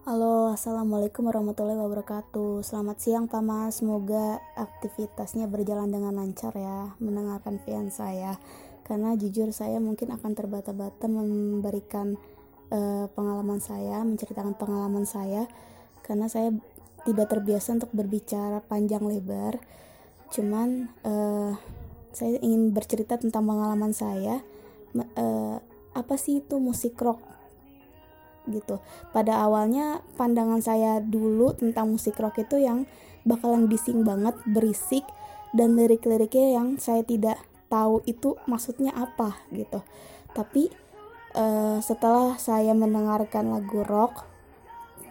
Halo, assalamualaikum warahmatullahi wabarakatuh. Selamat siang, Pak. Semoga aktivitasnya berjalan dengan lancar ya. Mendengarkan pian saya, karena jujur saya mungkin akan terbata-bata memberikan uh, pengalaman saya, menceritakan pengalaman saya, karena saya tidak terbiasa untuk berbicara panjang lebar. Cuman uh, saya ingin bercerita tentang pengalaman saya. Uh, apa sih itu musik rock? Gitu. Pada awalnya pandangan saya dulu tentang musik rock itu yang bakalan bising banget, berisik dan lirik-liriknya yang saya tidak tahu itu maksudnya apa gitu. Tapi uh, setelah saya mendengarkan lagu rock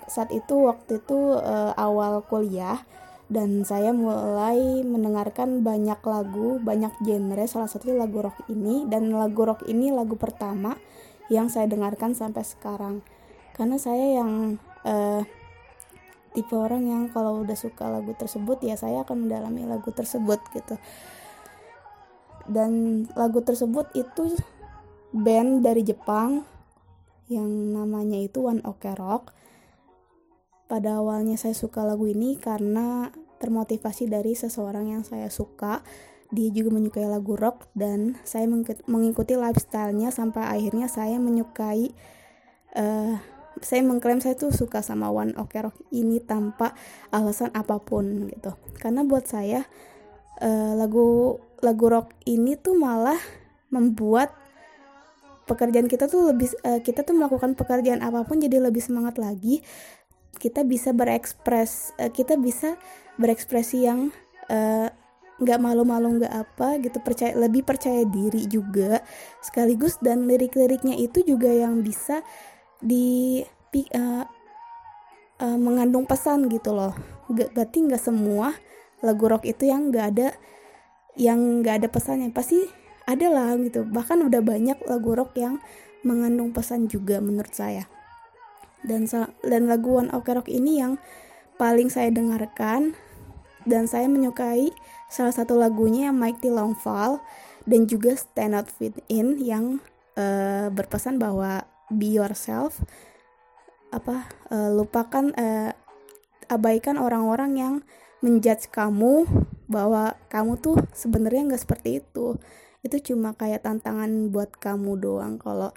saat itu waktu itu uh, awal kuliah dan saya mulai mendengarkan banyak lagu, banyak genre, salah satunya lagu rock ini dan lagu rock ini lagu pertama yang saya dengarkan sampai sekarang karena saya yang uh, tipe orang yang kalau udah suka lagu tersebut ya saya akan mendalami lagu tersebut gitu. Dan lagu tersebut itu band dari Jepang yang namanya itu One Ok Rock. Pada awalnya saya suka lagu ini karena termotivasi dari seseorang yang saya suka. Dia juga menyukai lagu rock dan saya mengikuti lifestyle-nya sampai akhirnya saya menyukai uh, saya mengklaim saya tuh suka sama One Ok Rock ini tanpa alasan apa pun gitu. Karena buat saya uh, lagu lagu rock ini tuh malah membuat pekerjaan kita tuh lebih uh, kita tuh melakukan pekerjaan apa pun jadi lebih semangat lagi. Kita bisa berekspres uh, kita bisa berekspresi yang nggak malu-malu nggak apa gitu. Percaya lebih percaya diri juga. Sekaligus dan lirik-liriknya itu juga yang bisa di uh, uh, mengandung pesan gitu loh. Gak, berarti nggak semua lagu rock itu yang nggak ada yang nggak ada pesannya. Pasti ada lah gitu. Bahkan udah banyak lagu rock yang mengandung pesan juga menurut saya. Dan dan lagu One Ok Rock ini yang paling saya dengarkan dan saya menyukai salah satu lagunya yang Mighty Long Fall dan juga Stand Out Fit In yang uh, berpesan bahwa be yourself apa uh, lupakan uh, abaikan orang-orang yang menjudge kamu bahwa kamu tuh sebenarnya nggak seperti itu. Itu cuma kayak tantangan buat kamu doang. Kalau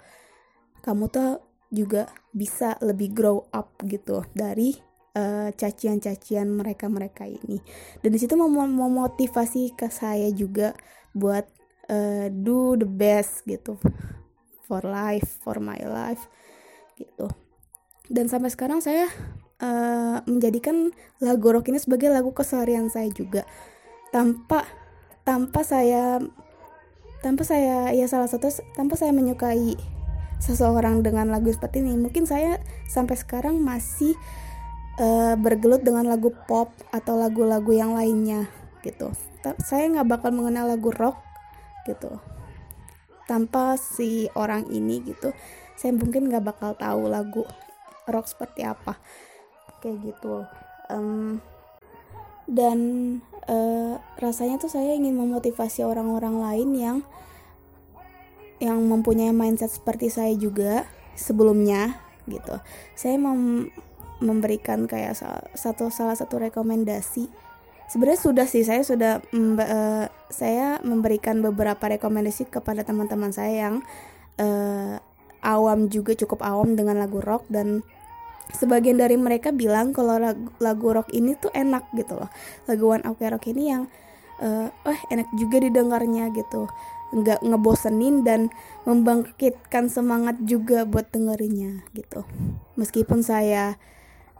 kamu tuh juga bisa lebih grow up gitu dari uh, cacian-cacian mereka-mereka ini. Dan di situ mau memotivasi ke saya juga buat uh, do the best gitu for life for my life gitu. Dan sampai sekarang saya uh, menjadikan lagu rock ini sebagai lagu keseharian saya juga. Tanpa tanpa saya tanpa saya ya salah satu tanpa saya menyukai seseorang dengan lagu seperti ini. Mungkin saya sampai sekarang masih uh, bergelut dengan lagu pop atau lagu-lagu yang lainnya gitu. Saya nggak bakal mengenal lagu rock gitu tanpa si orang ini gitu saya mungkin nggak bakal tahu lagu rock seperti apa. Kayak gitu. Um, dan uh, rasanya tuh saya ingin memotivasi orang-orang lain yang yang mempunyai mindset seperti saya juga sebelumnya gitu. Saya mem memberikan kayak satu salah satu rekomendasi sebenarnya sudah sih saya sudah uh, saya memberikan beberapa rekomendasi kepada teman-teman saya yang uh, awam juga cukup awam dengan lagu rock dan sebagian dari mereka bilang kalau lagu, lagu rock ini tuh enak gitu loh. Lagu One Ok Rock ini yang uh, eh enak juga didengarnya gitu. Nggak ngebosenin dan membangkitkan semangat juga buat dengerinnya gitu. Meskipun saya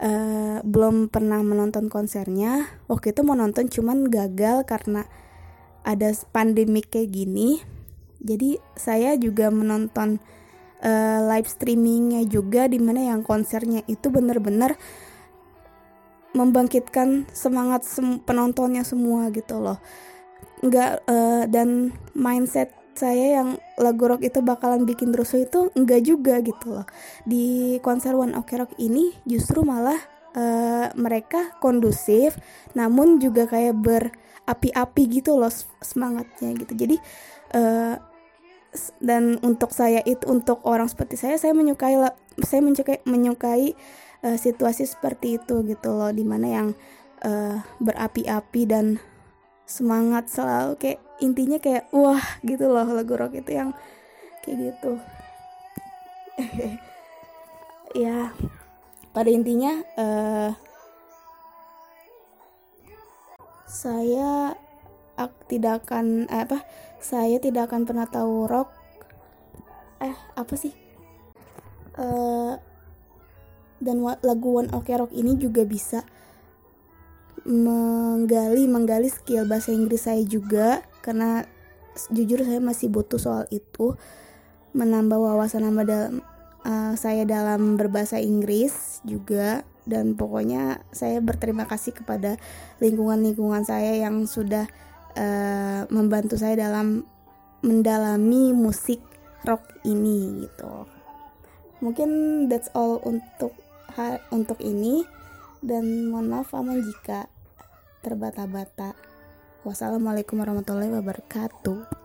uh, belum pernah menonton konsernya. Waktu itu mau nonton cuman gagal karena ada pandemi kayak gini. Jadi saya juga menonton uh, live streamingnya juga di mana yang konsernya itu bener-bener membangkitkan semangat sem penontonnya semua gitu loh. Nggak uh, dan mindset saya yang lagu rock itu bakalan bikin rusuh itu enggak juga gitu loh. Di konser One Ok Rock ini justru malah uh, mereka kondusif namun juga kayak berapi-api gitu loh semangatnya gitu. Jadi uh, dan untuk saya itu untuk orang seperti saya saya menyukai saya menyukai menyukai uh, situasi seperti itu gitu loh di mana yang uh, berapi-api dan semangat selalu kayak intinya kayak wah gitu loh lagu rock itu yang kayak gitu. Ya pada intinya uh, saya ak, tidak akan eh, apa saya tidak akan pernah tahu rock. Eh apa sih? Uh, dan lagu One Ok Rock ini juga bisa menggali menggali skill bahasa Inggris saya juga karena jujur saya masih butuh soal itu menambah wawasan nambah dalam uh, saya dalam berbahasa Inggris juga dan pokoknya saya berterima kasih kepada lingkungan-lingkungan saya yang sudah uh, membantu saya dalam mendalami musik rock ini gitu. Mungkin that's all untuk untuk ini dan mohon maaf aman jika terbata-bata. Wassalamualaikum warahmatullahi wabarakatuh